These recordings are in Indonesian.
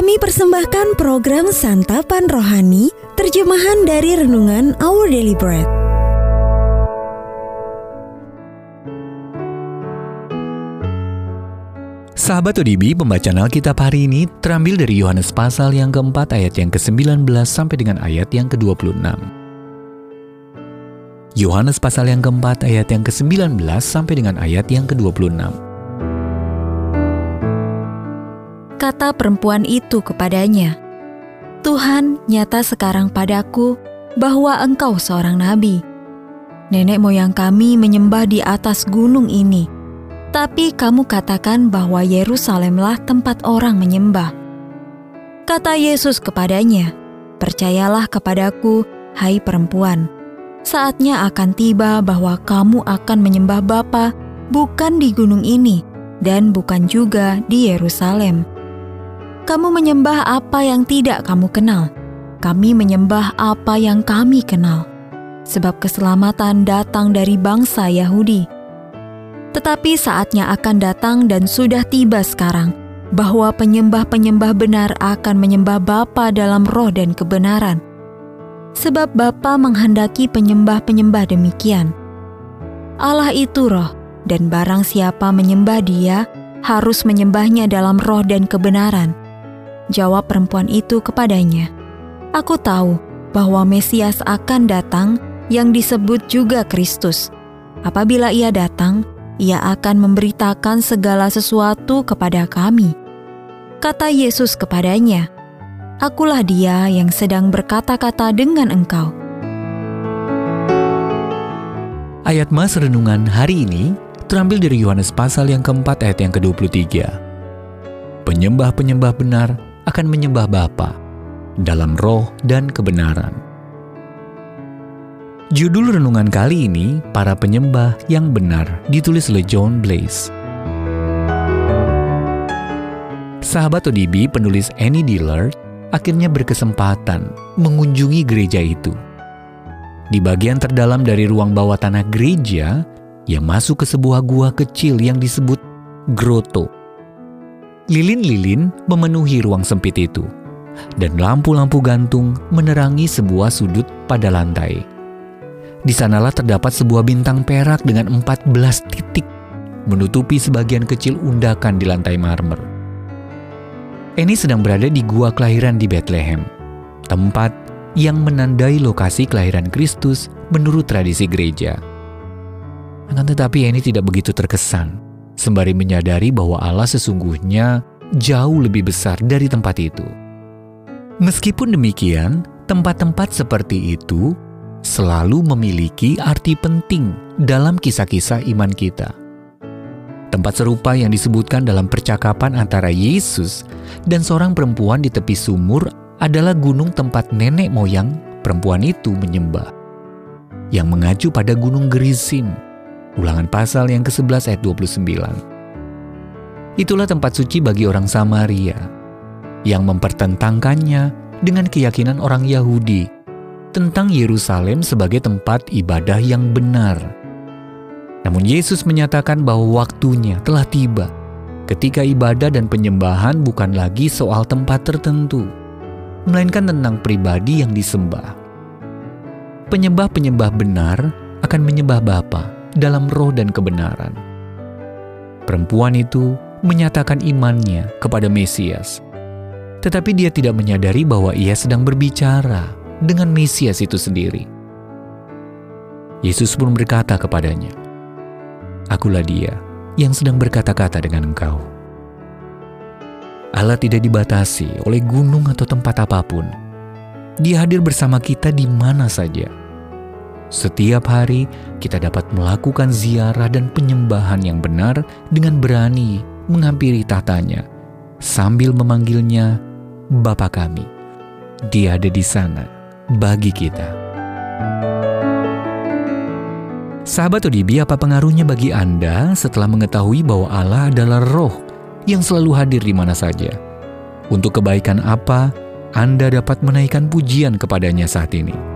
Kami persembahkan program Santapan Rohani, terjemahan dari Renungan Our Daily Bread. Sahabat ODB, pembacaan Alkitab hari ini terambil dari Yohanes pasal yang keempat ayat yang ke-19 sampai dengan ayat yang ke-26. Yohanes pasal yang keempat ayat yang ke-19 sampai dengan ayat yang ke-26. Kata perempuan itu kepadanya, Tuhan nyata sekarang padaku bahwa engkau seorang nabi. Nenek moyang kami menyembah di atas gunung ini, tapi kamu katakan bahwa Yerusalemlah tempat orang menyembah. Kata Yesus kepadanya, Percayalah kepadaku, hai perempuan, saatnya akan tiba bahwa kamu akan menyembah Bapa bukan di gunung ini dan bukan juga di Yerusalem. Kamu menyembah apa yang tidak kamu kenal. Kami menyembah apa yang kami kenal. Sebab keselamatan datang dari bangsa Yahudi. Tetapi saatnya akan datang dan sudah tiba sekarang bahwa penyembah-penyembah benar akan menyembah Bapa dalam roh dan kebenaran. Sebab Bapa menghendaki penyembah-penyembah demikian. Allah itu roh, dan barang siapa menyembah dia, harus menyembahnya dalam roh dan kebenaran. Jawab perempuan itu kepadanya, Aku tahu bahwa Mesias akan datang yang disebut juga Kristus. Apabila ia datang, ia akan memberitakan segala sesuatu kepada kami. Kata Yesus kepadanya, Akulah dia yang sedang berkata-kata dengan engkau. Ayat Mas Renungan hari ini terambil dari Yohanes pasal yang keempat ayat yang ke-23. Penyembah-penyembah benar akan menyembah Bapa dalam roh dan kebenaran. Judul renungan kali ini, Para Penyembah yang Benar, ditulis oleh John Blaze. Sahabat ODB penulis Annie Dillard akhirnya berkesempatan mengunjungi gereja itu. Di bagian terdalam dari ruang bawah tanah gereja, ia masuk ke sebuah gua kecil yang disebut grotto Lilin-lilin memenuhi ruang sempit itu, dan lampu-lampu gantung menerangi sebuah sudut pada lantai. Di sanalah terdapat sebuah bintang perak dengan 14 titik menutupi sebagian kecil undakan di lantai marmer. Eni sedang berada di gua kelahiran di Bethlehem, tempat yang menandai lokasi kelahiran Kristus menurut tradisi gereja. Akan tetapi Eni tidak begitu terkesan sembari menyadari bahwa Allah sesungguhnya jauh lebih besar dari tempat itu. Meskipun demikian, tempat-tempat seperti itu selalu memiliki arti penting dalam kisah-kisah iman kita. Tempat serupa yang disebutkan dalam percakapan antara Yesus dan seorang perempuan di tepi sumur adalah gunung tempat nenek moyang perempuan itu menyembah, yang mengacu pada gunung Gerizim Ulangan pasal yang ke-11 ayat 29. Itulah tempat suci bagi orang Samaria yang mempertentangkannya dengan keyakinan orang Yahudi tentang Yerusalem sebagai tempat ibadah yang benar. Namun Yesus menyatakan bahwa waktunya telah tiba ketika ibadah dan penyembahan bukan lagi soal tempat tertentu, melainkan tentang pribadi yang disembah. Penyembah-penyembah benar akan menyembah Bapa dalam roh dan kebenaran. Perempuan itu menyatakan imannya kepada Mesias, tetapi dia tidak menyadari bahwa ia sedang berbicara dengan Mesias itu sendiri. Yesus pun berkata kepadanya, "Akulah Dia yang sedang berkata-kata dengan engkau." Allah tidak dibatasi oleh gunung atau tempat apa pun. Dia hadir bersama kita di mana saja setiap hari kita dapat melakukan ziarah dan penyembahan yang benar dengan berani menghampiri tatanya sambil memanggilnya Bapa kami. Dia ada di sana bagi kita. Sahabat ODB, apa pengaruhnya bagi Anda setelah mengetahui bahwa Allah adalah roh yang selalu hadir di mana saja? Untuk kebaikan apa Anda dapat menaikkan pujian kepadanya saat ini?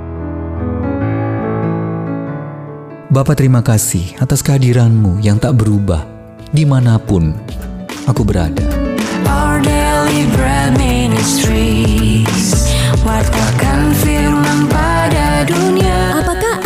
Bapa terima kasih atas kehadiranmu yang tak berubah di mana pun aku berada. Our Daily Bread Ministries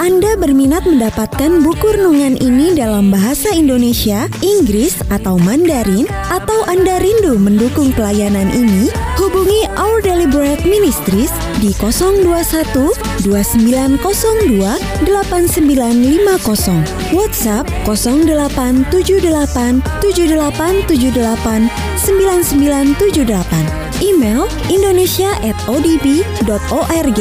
Anda berminat mendapatkan buku renungan ini dalam bahasa Indonesia, Inggris, atau Mandarin? Atau Anda rindu mendukung pelayanan ini? Hubungi Our Bread Ministries di 021 2902 8950 WhatsApp 0878 7878 9978 Email indonesia@odb.org